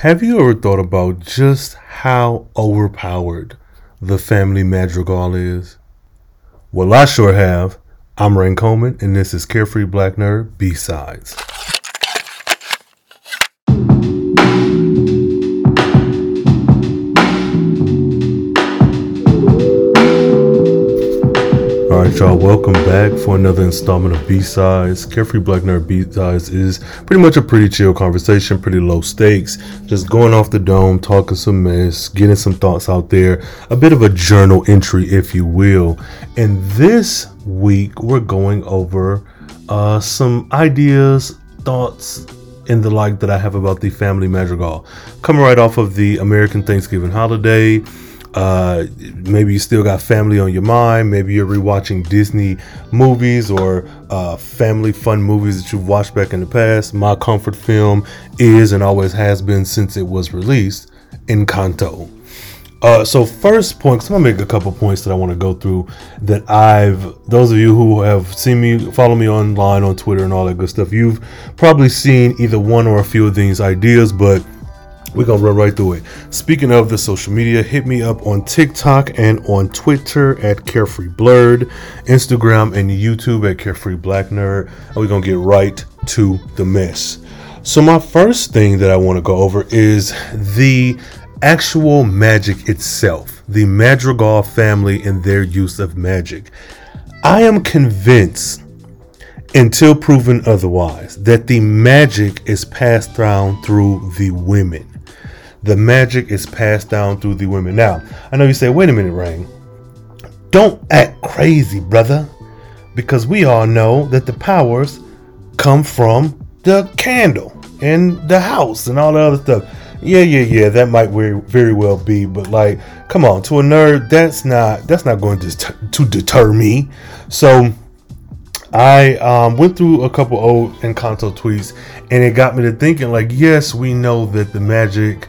Have you ever thought about just how overpowered the family madrigal is? Well, I sure have. I'm Rhayne Coleman, and this is Carefree Black Nerd B-Sides. All right, y'all, welcome back for another installment of B-Sides. Carefree Black Nerd B-Sides is pretty much a pretty chill conversation, pretty low stakes, just going off the dome, talking some mess, getting some thoughts out there, a bit of a journal entry, if you will. And this week, we're going over uh, some ideas, thoughts, and the like that I have about the family madrigal. Coming right off of the American Thanksgiving holiday, uh, maybe you still got family on your mind. Maybe you're rewatching Disney movies or uh, family fun movies that you've watched back in the past. My comfort film is and always has been since it was released, Encanto. Uh, so first point, I'm gonna make a couple points that I want to go through. That I've, those of you who have seen me, follow me online on Twitter and all that good stuff, you've probably seen either one or a few of these ideas, but we're gonna run right through it. Speaking of the social media, hit me up on TikTok and on Twitter at Carefree Blerd, Instagram and YouTube at Carefree Black Nerd. And we're gonna get right to the mess. So my first thing that I want to go over is the actual magic itself, the Madrigal family and their use of magic. I am convinced until proven otherwise that the magic is passed down through the women the magic is passed down through the women. Now, I know you say, wait a minute, Rhayne. Don't act crazy, brother. Because we all know that the powers come from the candle and the house and all the other stuff. Yeah, yeah, yeah, that might very well be, but like, come on, to a nerd, that's not that's not going to to deter me. So I um, went through a couple old Encanto tweets, and it got me to thinking. Like, yes, we know that the magic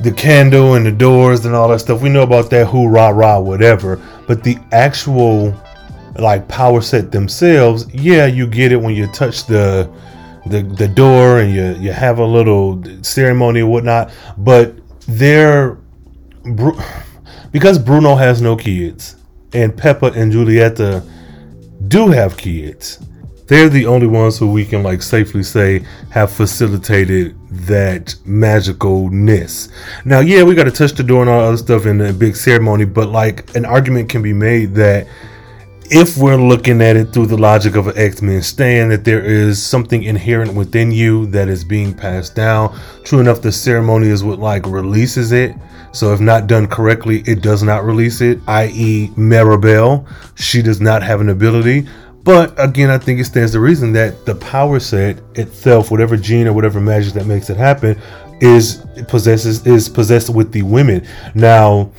the candle and the doors and all that stuff. We know about that who rah whatever, but the actual like power set themselves, yeah, you get it when you touch the the the door and you you have a little ceremony or whatnot. But they're because Bruno has no kids and Pepa and Julieta do have kids they're the only ones who we can like safely say have facilitated that magicalness. Now, yeah, we got to touch the door and all other stuff in a big ceremony, but like an argument can be made that if we're looking at it through the logic of an X-Men stand, that there is something inherent within you that is being passed down. True enough, the ceremony is what like releases it. So if not done correctly, it does not release it. I.e., Mirabel, she does not have an ability. But again, I think it stands to reason that the power set itself, whatever gene or whatever magic that makes it happen, is possesses is possessed with the women. Now,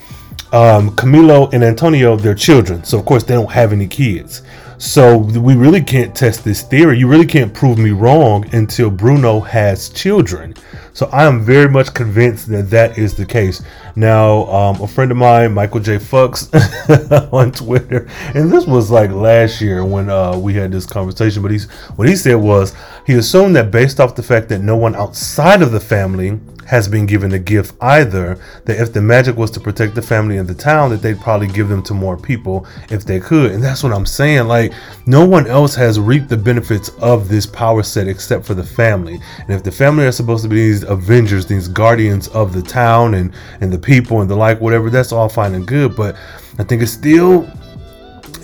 um, Camilo and Antonio, they're children, so of course they don't have any kids. So we really can't test this theory. You really can't prove me wrong until Bruno has children. So I am very much convinced that that is the case. Now, um, a friend of mine, Michael J. Fox, on Twitter, and this was like last year when uh, we had this conversation. But he's what he said was he assumed that based off the fact that no one outside of the family has been given a gift either that if the magic was to protect the family and the town that they'd probably give them to more people if they could and that's what i'm saying like no one else has reaped the benefits of this power set except for the family and if the family are supposed to be these avengers these guardians of the town and and the people and the like whatever that's all fine and good but i think it's still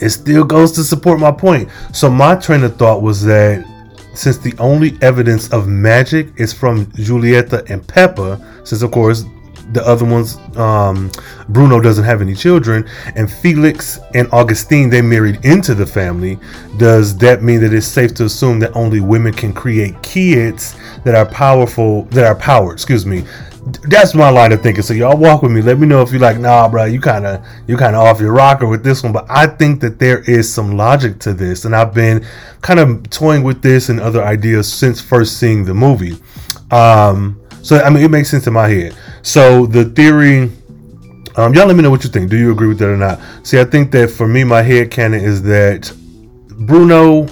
it still goes to support my point. So my train of thought was that since the only evidence of magic is from Julieta and Pepa, since of course the other ones, um, Bruno doesn't have any children, and Felix and Augustine they married into the family. Does that mean that it's safe to assume that only women can create kids that are powerful, that are powered? Excuse me, that's my line of thinking. So y'all walk with me. Let me know if you're like, nah, bro, you kind of you kind of off your rocker with this one. But I think that there is some logic to this, and I've been kind of toying with this and other ideas since first seeing the movie. Um, so I mean, it makes sense in my head. So the theory. Um, y'all let me know what you think. Do you agree with that or not? See, I think that for me, my head canon is that Bruno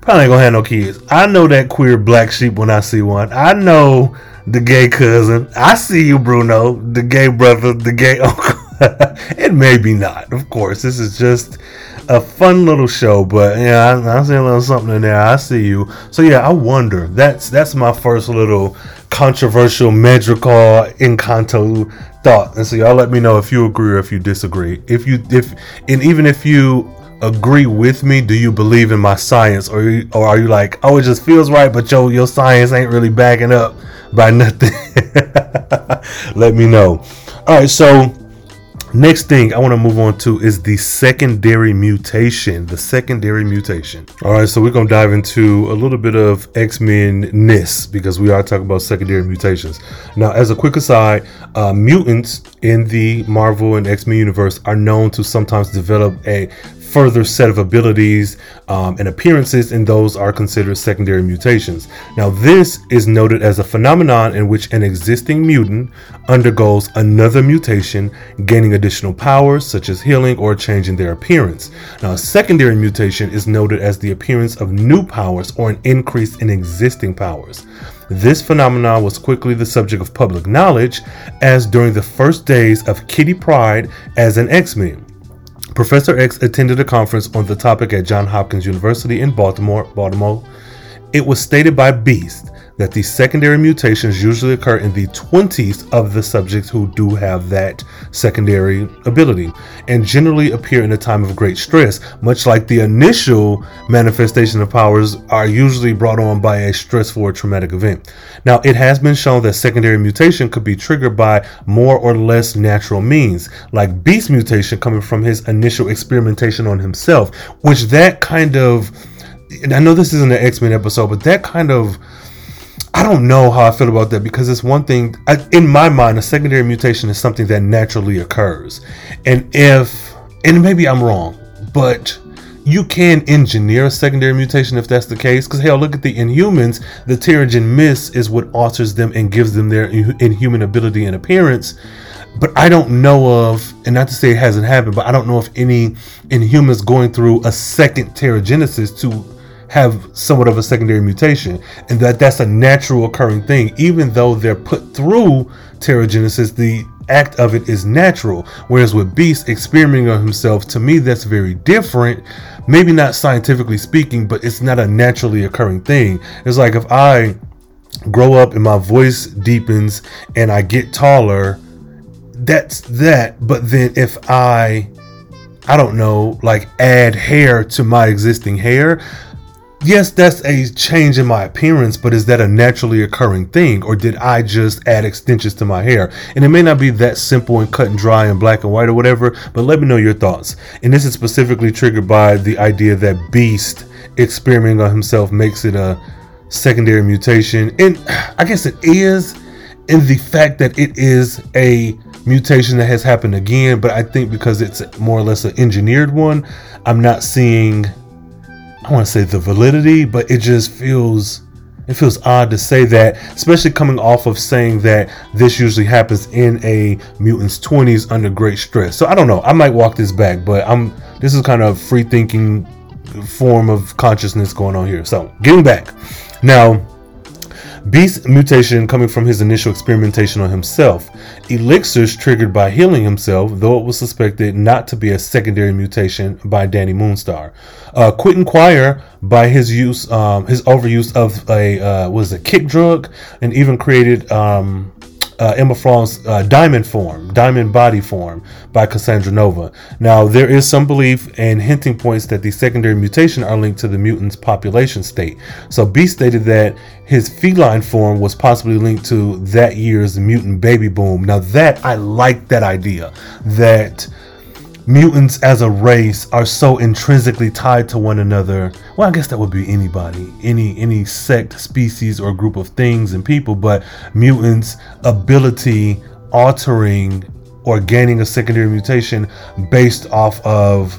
probably ain't gonna have no kids. I know that queer black sheep when I see one. I know the gay cousin. I see you, Bruno, the gay brother, the gay uncle. and maybe not, of course. This is just a fun little show, but yeah, I, I see a little something in there. I see you. So yeah, I wonder. That's that's my first little controversial Madrigal Encanto thought. And so y'all let me know if you agree or if you disagree. If you if and even if you agree with me, do you believe in my science or you, or are you like, oh, it just feels right, but yo, your science ain't really backing up by nothing? let me know. All right, so Next thing I want to move on to is the secondary mutation. The secondary mutation. All right, so we're going to dive into a little bit of X Men ness because we are talking about secondary mutations. Now, as a quick aside, uh, mutants in the Marvel and X Men universe are known to sometimes develop a further set of abilities um, and appearances, and those are considered secondary mutations. Now, this is noted as a phenomenon in which an existing mutant undergoes another mutation, gaining additional powers such as healing or changing their appearance. Now, a secondary mutation is noted as the appearance of new powers or an increase in existing powers. This phenomenon was quickly the subject of public knowledge, as during the first days of Kitty Pryde as an X Men. Professor X attended a conference on the topic at Johns Hopkins University in Baltimore, Baltimore. It was stated by Beast that these secondary mutations usually occur in the 20s of the subjects who do have that secondary ability and generally appear in a time of great stress, much like the initial manifestation of powers are usually brought on by a stressful or traumatic event. Now, it has been shown that secondary mutation could be triggered by more or less natural means, like Beast mutation coming from his initial experimentation on himself, which that kind of and I know this isn't an X Men episode, but that kind of I don't know how I feel about that because it's one thing I, in my mind. A secondary mutation is something that naturally occurs, and if and maybe I'm wrong, but you can engineer a secondary mutation if that's the case. Because hell, look at the Inhumans. The Terrigen Mist is what alters them and gives them their inhuman ability and appearance. But I don't know of, and not to say it hasn't happened, but I don't know if any Inhumans going through a second Terrigenesis to have somewhat of a secondary mutation, and that that's a natural occurring thing. Even though they're put through Terrigenesis, the act of it is natural. Whereas with Beast experimenting on himself, to me, that's very different. Maybe not scientifically speaking, but it's not a naturally occurring thing. It's like if I grow up and my voice deepens and I get taller, that's that. But then if I I don't know, like add hair to my existing hair, yes, that's a change in my appearance, but is that a naturally occurring thing, or did I just add extensions to my hair? And it may not be that simple and cut and dry and black and white or whatever, but let me know your thoughts. And this is specifically triggered by the idea that Beast experimenting on himself makes it a secondary mutation. And I guess it is in the fact that it is a mutation that has happened again, but I think because it's more or less an engineered one, I'm not seeing I want to say the validity, but it just feels it feels odd to say that, especially coming off of saying that this usually happens in a mutant's 20s under great stress. So I don't know. I might walk this back, but I'm this is kind of free thinking form of consciousness going on here. So getting back now Beast mutation coming from his initial experimentation on himself. Elixir's triggered by healing himself, though it was suspected not to be a secondary mutation by Dani Moonstar. Uh, Quentin by his use, um, his overuse of a uh, was a kick drug, and even created um, uh, Emma Frost's uh, Diamond form, Diamond body form by Cassandra Nova. Now, there is some belief and hinting points that the secondary mutation are linked to the mutant's population state. So, B stated that his feline form was possibly linked to that year's mutant baby boom. Now, that I like that idea that mutants as a race are so intrinsically tied to one another. Well, I guess that would be anybody, any any sect, species, or group of things and people, but mutants' ability altering or gaining a secondary mutation based off of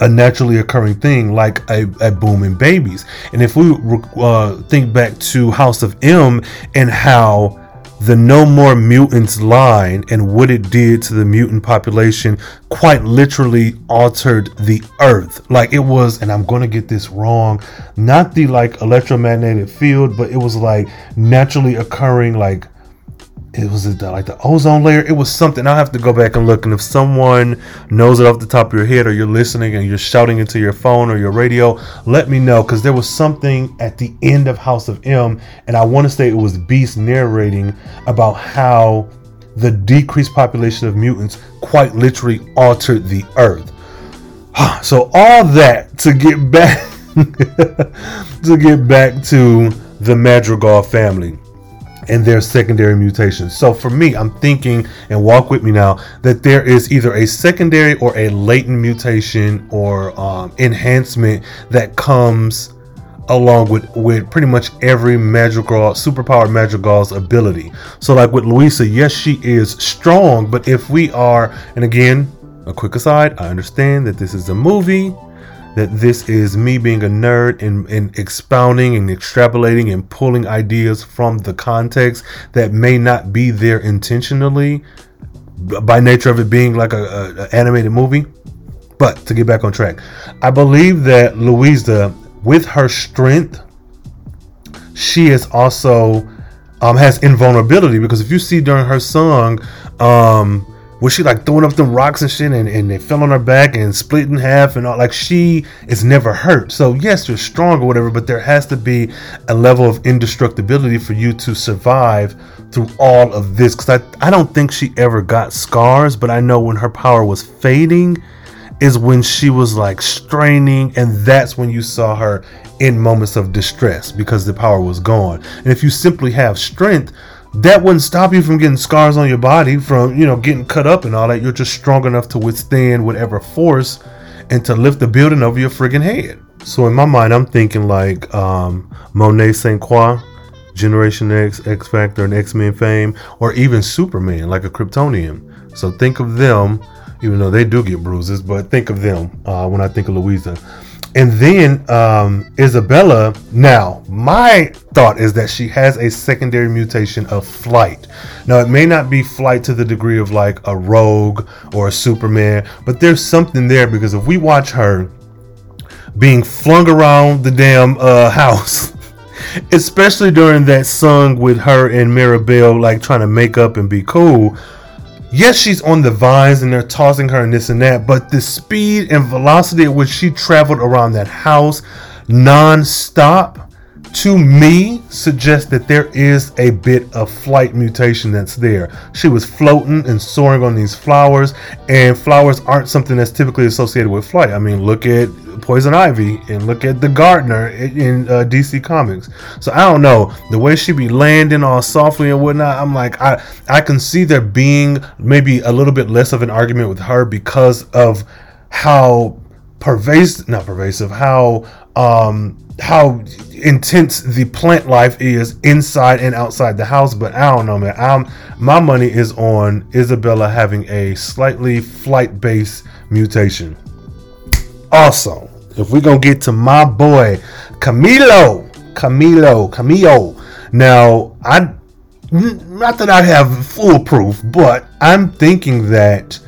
a naturally occurring thing like a, a boom in babies. And if we uh, think back to House of M and how the No More Mutants line and what it did to the mutant population quite literally altered the earth. Like it was, and I'm gonna get this wrong, not the like electromagnetic field, but it was like naturally occurring like it was like the ozone layer. It was something. I'll have to go back and look. And if someone knows it off the top of your head, or you're listening and you're shouting into your phone or your radio, let me know because there was something at the end of House of M, and I want to say it was Beast narrating about how the decreased population of mutants quite literally altered the Earth. so all that to get back to get back to the Madrigal family and their secondary mutations. So for me, I'm thinking, and walk with me now, that there is either a secondary or a latent mutation or um, enhancement that comes along with with pretty much every Madrigal superpowered Madrigal's ability. So like with Luisa, yes, she is strong, but if we are, and again, a quick aside, I understand that this is a movie that this is me being a nerd and, and expounding and extrapolating and pulling ideas from the context that may not be there intentionally by nature of it being like a, a, a animated movie. But to get back on track, I believe that Luisa, with her strength, she is also um, has invulnerability because if you see during her song, um, was she like throwing up them rocks and shit and, and they fell on her back and split in half and all like she is never hurt. So yes you're strong or whatever but there has to be a level of indestructibility for you to survive through all of this. Because I, I don't think she ever got scars but i know when her power was fading is when she was like straining and that's when you saw her in moments of distress because the power was gone. And if you simply have strength that wouldn't stop you from getting scars on your body, from you know getting cut up and all that. You're just strong enough to withstand whatever force and to lift the building over your friggin' head. So in my mind, I'm thinking like um, Monet St. Croix, Generation X, X Factor, and X Men fame, or even Superman, like a Kryptonian. So think of them, even though they do get bruises, but think of them uh, when I think of Luisa. And then um, Isabella. Now, my thought is that she has a secondary mutation of flight. Now, it may not be flight to the degree of like a rogue or a Superman, but there's something there because if we watch her being flung around the damn uh, house, especially during that song with her and Mirabel, like trying to make up and be cool yes, she's on the vines and they're tossing her and this and that, but the speed and velocity at which she traveled around that house non-stop to me suggests that there is a bit of flight mutation that's there. She was floating and soaring on these flowers, and flowers aren't something that's typically associated with flight. I mean, look at Poison Ivy and look at the Gardener in uh, DC Comics. So I don't know the way she be landing all softly and whatnot. I'm like, I I can see there being maybe a little bit less of an argument with her because of how pervasive, not pervasive, how um how intense the plant life is inside and outside the house. But I don't know, man. I'm my money is on Isabella having a slightly flight based mutation. Also, if we're gonna get to my boy Camilo, Camilo, Camilo. Now, I not that I have foolproof, but I'm thinking that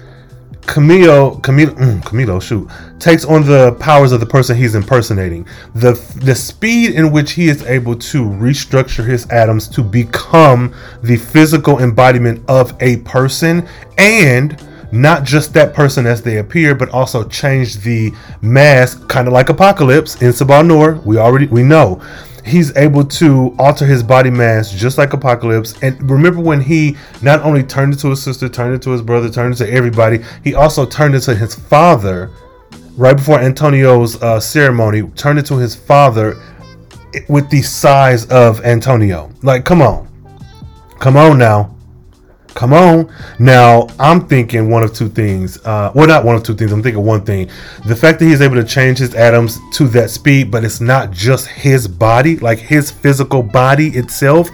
Camilo, Camilo, mm, Camilo, shoot, takes on the powers of the person he's impersonating. The the speed in which he is able to restructure his atoms to become the physical embodiment of a person, and not just that person as they appear, but also change the mask, kind of like Apocalypse En Sabah Nur. We already we know he's able to alter his body mass just like Apocalypse. And remember when he not only turned into his sister, turned into his brother, turned into everybody, he also turned into his father right before Antonio's uh, ceremony, turned into his father with the size of Antonio. Like, come on. Come on now. Come on. Now, I'm thinking one of two things. Uh, well, not one of two things. I'm thinking one thing. The fact that he's able to change his atoms to that speed, but it's not just his body, like his physical body itself,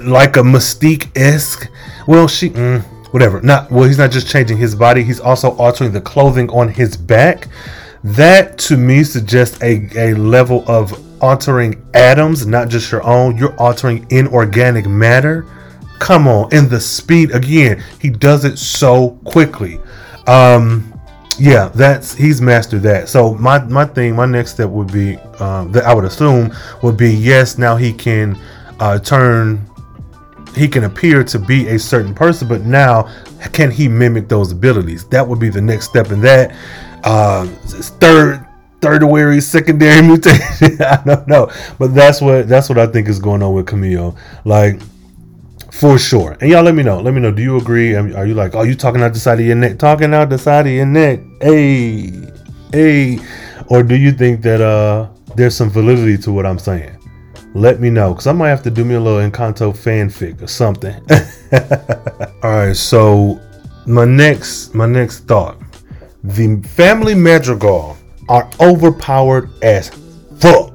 like a Mystique esque. Well, she. Mm, whatever. Not well. He's not just changing his body. He's also altering the clothing on his back. That to me suggests a, a level of altering atoms, not just your own. You're altering inorganic matter Come on, and the speed again, he does it so quickly. Um, yeah, that's he's mastered that. So my my thing, my next step would be um, that I would assume would be yes. Now he can uh, turn, he can appear to be a certain person, but now can he mimic those abilities? That would be the next step in that. Uh, third tertiary, secondary mutation. I don't know, but that's what that's what I think is going on with Camille. Like for sure. And y'all let me know. Let me know. Do you agree? Are you like, oh, you talking out the side of your neck? Talking out the side of your neck. Hey, hey. Or do you think that uh there's some validity to what I'm saying? Let me know. Cause I might have to do me a little Encanto fanfic or something. All right, so my next my next thought. The family madrigal are overpowered as fuck.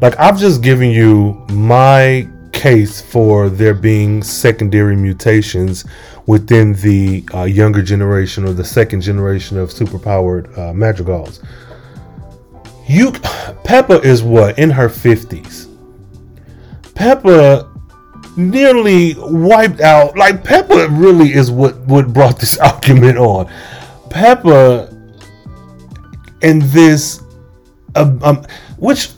Like I've just given you my case for there being secondary mutations within the uh, younger generation or the second generation of superpowered uh, madrigals. You, Pepa is what in her fifties. Pepa nearly wiped out. Like Pepa really is what what brought this argument on. Pepa and this, um, um which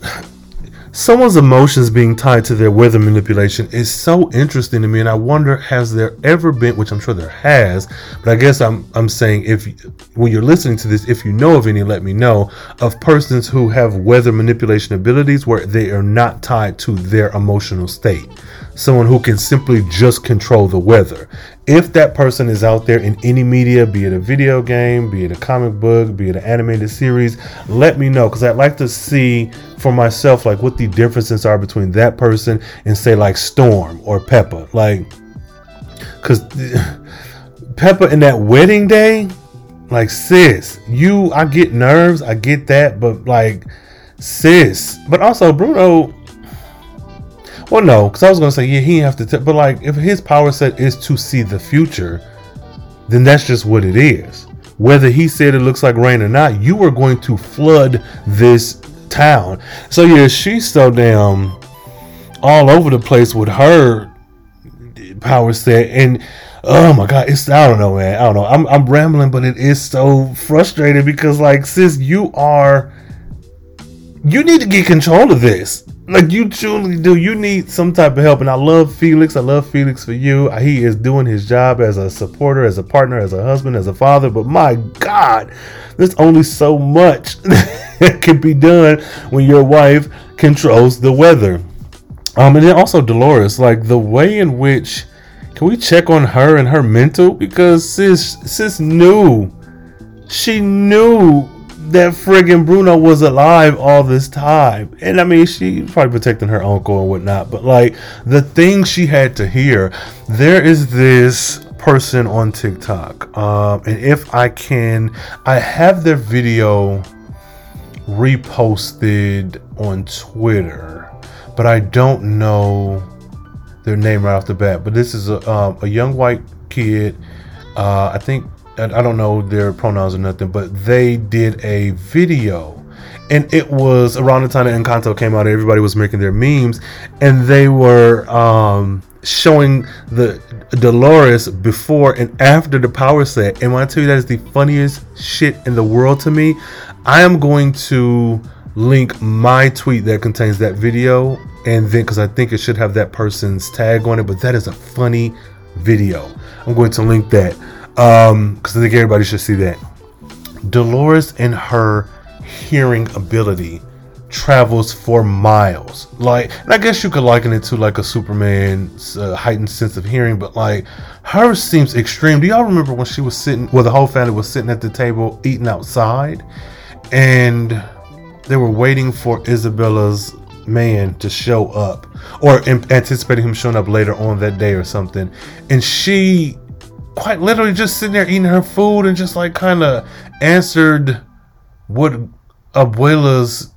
someone's emotions being tied to their weather manipulation is so interesting to me and i wonder has there ever been which i'm sure there has but i guess i'm i'm saying if when you're listening to this if you know of any let me know of persons who have weather manipulation abilities where they are not tied to their emotional state someone who can simply just control the weather if that person is out there in any media, be it a video game, be it a comic book, be it an animated series, let me know because I'd like to see for myself like what the differences are between that person and say like Storm or Pepa. Like, because Pepa in that wedding day, like sis, you, I get nerves, I get that, but like sis, but also Bruno well, no, because I was gonna say yeah, he have to. T- but like, if his power set is to see the future, then that's just what it is. Whether he said it looks like rain or not, you are going to flood this town. So yeah, she's so damn all over the place with her power set and oh my god it's i don't know man i don't know i'm, I'm rambling but it is so frustrating because like sis you are you need to get control of this like you truly do. You need some type of help, and I love Felix. I love Felix for you. He is doing his job as a supporter, as a partner, as a husband, as a father. But my God, there's only so much that can be done when your wife controls the weather. Um, and then also Dolores, like the way in which can we check on her and her mental because sis sis knew she knew that friggin' Bruno was alive all this time. And I mean, she probably protecting her uncle and whatnot, but like the things she had to hear, there is this person on TikTok. Um, and if I can, I have their video reposted on Twitter, but I don't know their name right off the bat. But this is a, um, a young white kid. Uh, I think I don't know their pronouns or nothing, but they did a video. And it was around the time that Encanto came out, everybody was making their memes, and they were um, showing the Dolores before and after the power set. And when I tell you that is the funniest shit in the world to me, I am going to link my tweet that contains that video, and then because I think it should have that person's tag on it, but that is a funny video. I'm going to link that um because i think everybody should see that. Dolores and her hearing ability travels for miles. Like and i guess you could liken it to like a superman's uh, heightened sense of hearing but like hers seems extreme. Do y'all remember when she was sitting well the whole family was sitting at the table eating outside and they were waiting for isabella's man to show up or anticipating him showing up later on that day or something and she quite literally just sitting there eating her food and just like kind of answered what Abuela's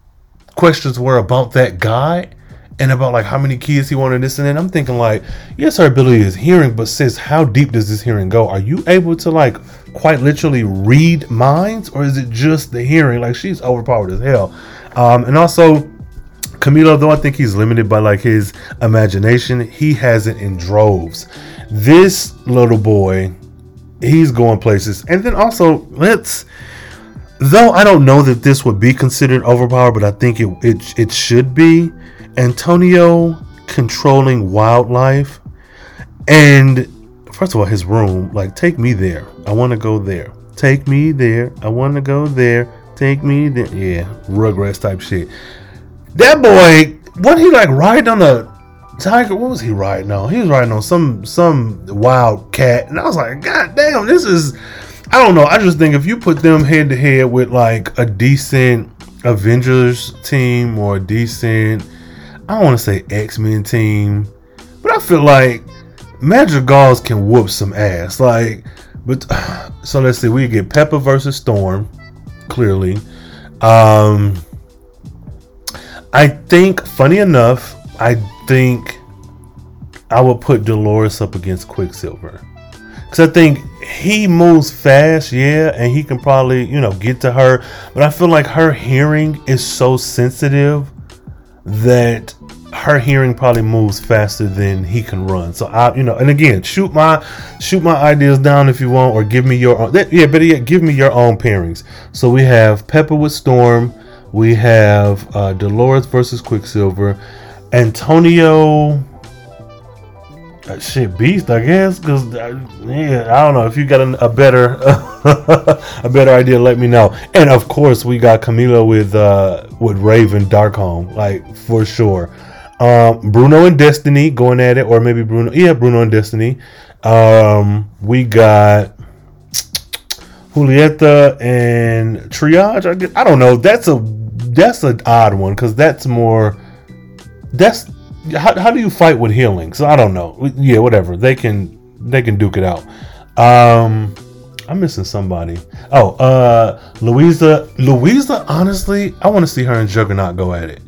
questions were about that guy and about like how many kids he wanted this and then I'm thinking like yes her ability is hearing but sis how deep does this hearing go? Are you able to like quite literally read minds or is it just the hearing? Like she's overpowered as hell. Um and also Camilo, though I think he's limited by like his imagination, he has it in droves. This little boy, he's going places. And then also, let's though I don't know that this would be considered overpowered, but I think it it, it should be. Antonio controlling wildlife and first of all his room like take me there i want to go there take me there i want to go there take me there yeah rugrats type shit that boy what he like riding on a tiger what was he riding on he was riding on some some wild cat and i was like god damn this is i don't know i just think if you put them head to head with like a decent avengers team or a decent i don't want to say x-men team but i feel like Madrigals can whoop some ass. Like, but so let's see. We get Pepa versus Storm. Clearly, um, I think. Funny enough, I think I would put Dolores up against Quicksilver because I think he moves fast, yeah, and he can probably you know get to her. But I feel like her hearing is so sensitive that her hearing probably moves faster than he can run. So I, you know, and again, shoot my shoot my ideas down if you want, or give me your own. Yeah, better yet, give me your own pairings. So we have Pepa with Storm, we have uh, Dolores versus Quicksilver, Antonio. Uh, shit, Beast, I guess, because uh, yeah, I don't know if you got an, a better a better idea. Let me know. And of course, we got Camilo with uh, with Raven Darkholme, like for sure. Um, Bruno and Destiny going at it, or maybe Bruno. Yeah, Bruno and Destiny. Um, we got Julieta and Triage. I, guess, I don't know. That's a that's an odd one because that's more. That's how, how do you fight with healing? So I don't know. Yeah, whatever. They can they can duke it out. Um, I'm missing somebody. Oh, uh, Luisa. Luisa. Honestly, I want to see her and Juggernaut go at it.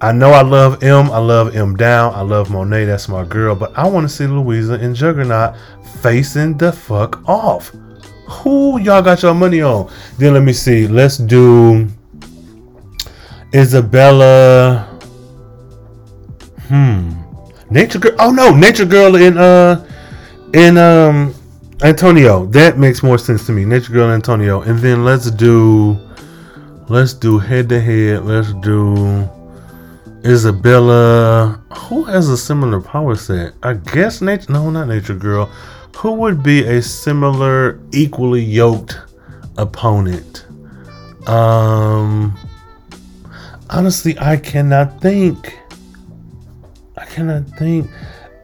I know I love M. I love M down. I love Monet. That's my girl. But I want to see Luisa and Juggernaut facing the fuck off. Who y'all got your money on? Then let me see. Let's do Isabella. Hmm. Nature girl. Oh no, Nature girl in uh in um Antonio. That makes more sense to me. Nature girl Antonio. And then let's do let's do head to head. Let's do Isabella. Who has a similar power set? I guess nature. No, not Nature Girl. Who would be a similar, equally yoked opponent? Um. Honestly, I cannot think. I cannot think.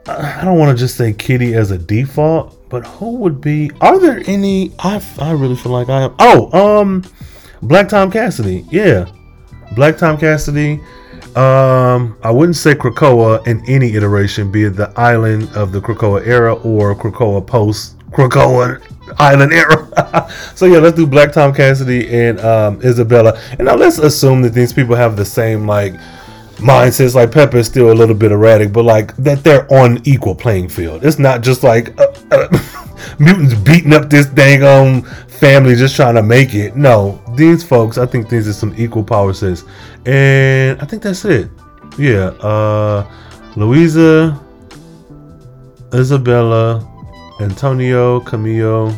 I don't want to just say Kitty as a default, but who would be? Are there any? I I really feel like I have. Oh, um, Black Tom Cassidy. Yeah, Black Tom Cassidy um, I wouldn't say Krakoa in any iteration, be it the island of the Krakoa era or Krakoa post Krakoa island era. so yeah, let's do Black Tom Cassidy and um, Isabella. And now let's assume that these people have the same like mindsets. Like Pepa is still a little bit erratic, but like that they're on equal playing field. It's not just like uh, uh, mutants beating up this dang on family just trying to make it. No, these folks, I think these are some equal power sets. And I think that's it. Yeah, uh Luisa, Isabella, Antonio, Camilo,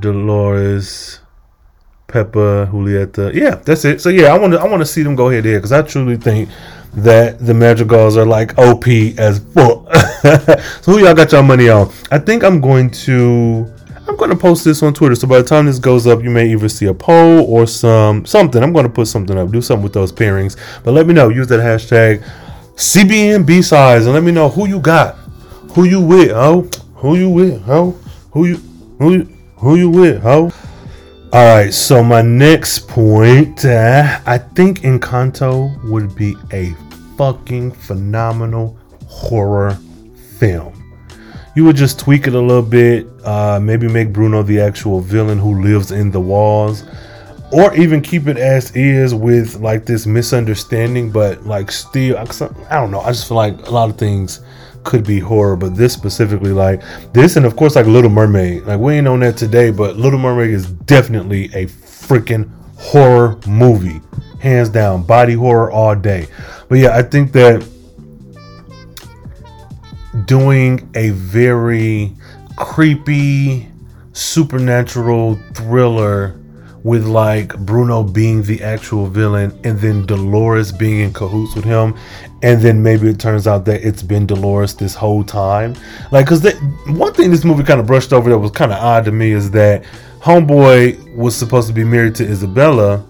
Dolores, Pepa, Julieta. Yeah, that's it. So yeah, I want to I want to see them go ahead there because I truly think that the Madrigals are like OP as fuck. so who y'all got y'all money on? I think I'm going to I'm going to post this on Twitter. So by the time this goes up, you may either see a poll or some something. I'm going to put something up, do something with those pairings. But let me know. Use that hashtag CBN B sides and let me know who you got, who you with, ho, who you with, ho, who you who you who you with, ho. All right. So my next point, uh, I think Encanto would be a fucking phenomenal horror film you would just tweak it a little bit, uh, maybe make Bruno the actual villain who lives in the walls, or even keep it as is with like this misunderstanding, but like still, I don't know. I just feel like a lot of things could be horror, but this specifically, like this, and of course, like Little Mermaid. Like we ain't on that today, but Little Mermaid is definitely a freaking horror movie hands down. Body horror all day. But yeah, I think that doing a very creepy supernatural thriller with like Bruno being the actual villain and then Dolores being in cahoots with him and then maybe it turns out that it's been Dolores this whole time like because one thing this movie kind of brushed over that was kind of odd to me is that homeboy was supposed to be married to Isabella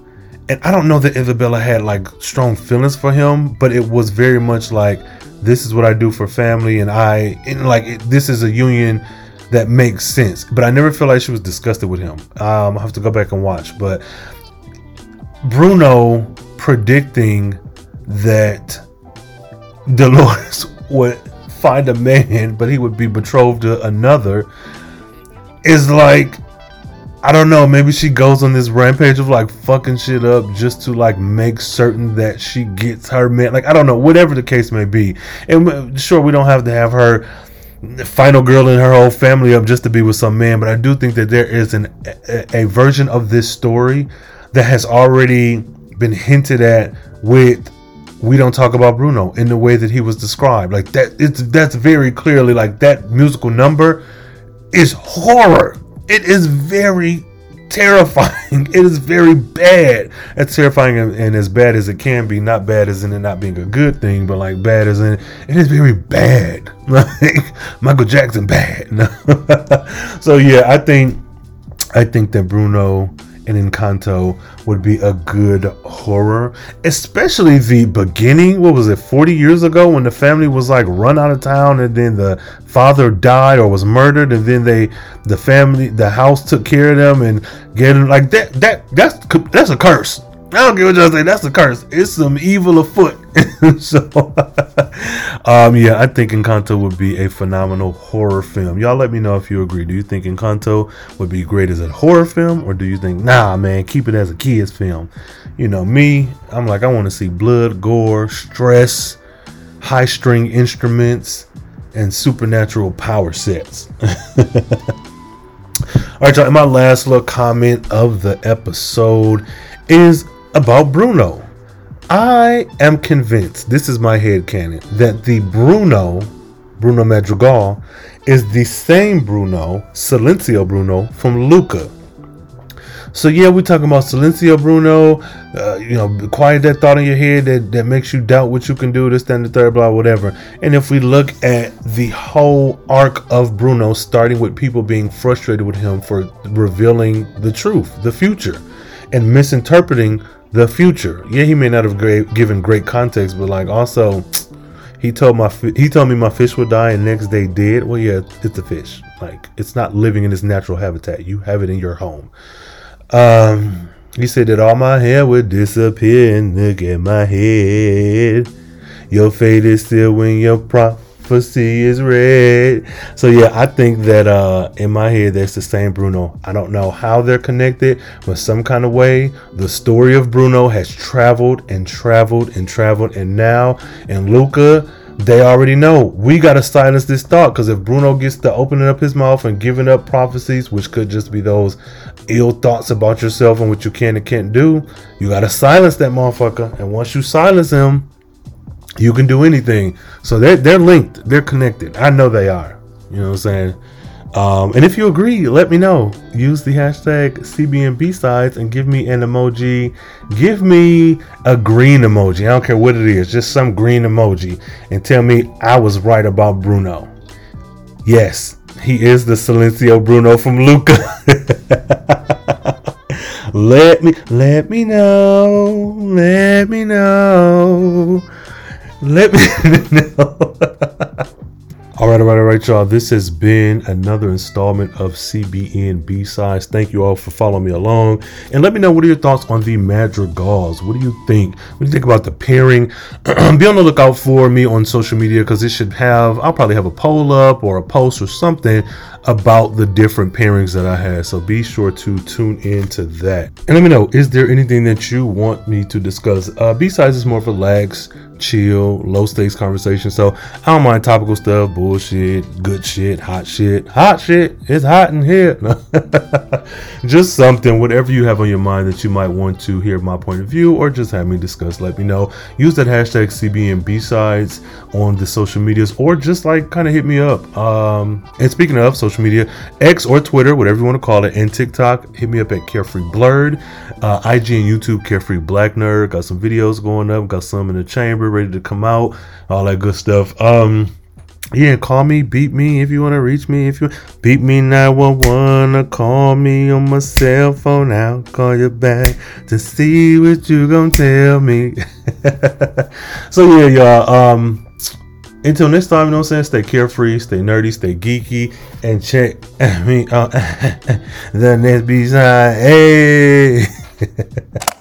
and I don't know that Isabella had like strong feelings for him but it was very much like this is what I do for family and I and like it, this is a union that makes sense. But I never feel like she was disgusted with him. Um, I have to go back and watch. But Bruno predicting that Dolores would find a man, but he would be betrothed to another, is like I don't know, maybe she goes on this rampage of like fucking shit up just to like make certain that she gets her man. Like I don't know, whatever the case may be. And uh, sure, we don't have to have her final girl and her whole family up just to be with some man. But I do think that there is an a, a version of this story that has already been hinted at with we don't talk about Bruno in the way that he was described. Like that it's that's very clearly like that musical number is horror. It is very terrifying. It is very bad. It's terrifying and, and, as bad as it can be. Not bad as in it not being a good thing, but like bad as in it is very bad. Like Michael Jackson bad. so yeah, I think I think that Bruno and Encanto would be a good horror, especially the beginning. What was it, 40 years ago when the family was like run out of town and then the father died or was murdered and then they, the family, the house took care of them and getting like that, that, that's, that's a curse. I don't care what y'all say. That's a curse. It's some evil afoot. so, um, yeah, I think Encanto would be a phenomenal horror film. Y'all let me know if you agree. Do you think Encanto would be great as a horror film, or do you think, nah, man, keep it as a kids film? You know, me, I'm like, I want to see blood, gore, stress, high string instruments, and supernatural power sets. All right, y'all. And my last little comment of the episode is about Bruno. I am convinced, this is my head canon, that the Bruno, Bruno Madrigal, is the same Bruno, Silencio Bruno, from Luca. So yeah, we're talking about Silencio Bruno, uh, you know, quiet that thought in your head that, that makes you doubt what you can do, this, then the third, blah, whatever. And if we look at the whole arc of Bruno, starting with people being frustrated with him for revealing the truth, the future, and misinterpreting the future. Yeah, he may not have great, given great context, but like also, he told my he told me my fish would die, and next day did. Well, yeah, it's a fish. Like it's not living in its natural habitat. You have it in your home. Um, he said that all my hair would disappear, and look at my head. Your fate is still when your prop pussy is red. So yeah, I think that uh, in my head that's the same Bruno. I don't know how they're connected, but some kind of way the story of Bruno has traveled and traveled and traveled, and now in Luca. They already know we gotta silence this thought because if Bruno gets to opening up his mouth and giving up prophecies, which could just be those ill thoughts about yourself and what you can and can't do, you gotta silence that motherfucker. And once you silence him, you can do anything. So they're they're linked. They're connected. I know they are. You know what I'm saying? Um, and if you agree, let me know. Use the hashtag CBNB sides and give me an emoji. Give me a green emoji. I don't care what it is, just some green emoji, and tell me I was right about Bruno. Yes, he is the Silencio Bruno from Luca. let me let me know. Let me know. Let me know. all right, all right, all right, y'all. This has been another installment of CBN B sides. Thank you all for following me along, and let me know what are your thoughts on the Madrigals. What do you think? What do you think about the pairing? Be on the lookout for me on social media because it should have. I'll probably have a poll up or a post or something about the different pairings that I had. So be sure to tune in to that. And let me know, is there anything that you want me to discuss? Uh, B-sides is more for lags chill, low stakes conversation. So I don't mind topical stuff, bullshit, good shit, hot shit, hot shit. It's hot in here. just something, whatever you have on your mind that you might want to hear my point of view or just have me discuss. Let me know. Use that hashtag CBN B sides on the social medias or just like kind of hit me up. Um, and speaking of social media, X or Twitter, whatever you want to call it, and TikTok, hit me up at Carefree Blerd. Uh, IG and YouTube, Carefree Black Nerd. Got some videos going up. Got some in the chamber ready to come out. All that good stuff. Um, yeah, call me, beat me if you want to reach me. If you beat me 911 or call me on my cell phone, I'll call you back to see what you gonna tell me. so yeah, y'all. Um, until next time, you know what I'm saying? Stay carefree, stay nerdy, stay geeky, and check me out the next B side. Hey.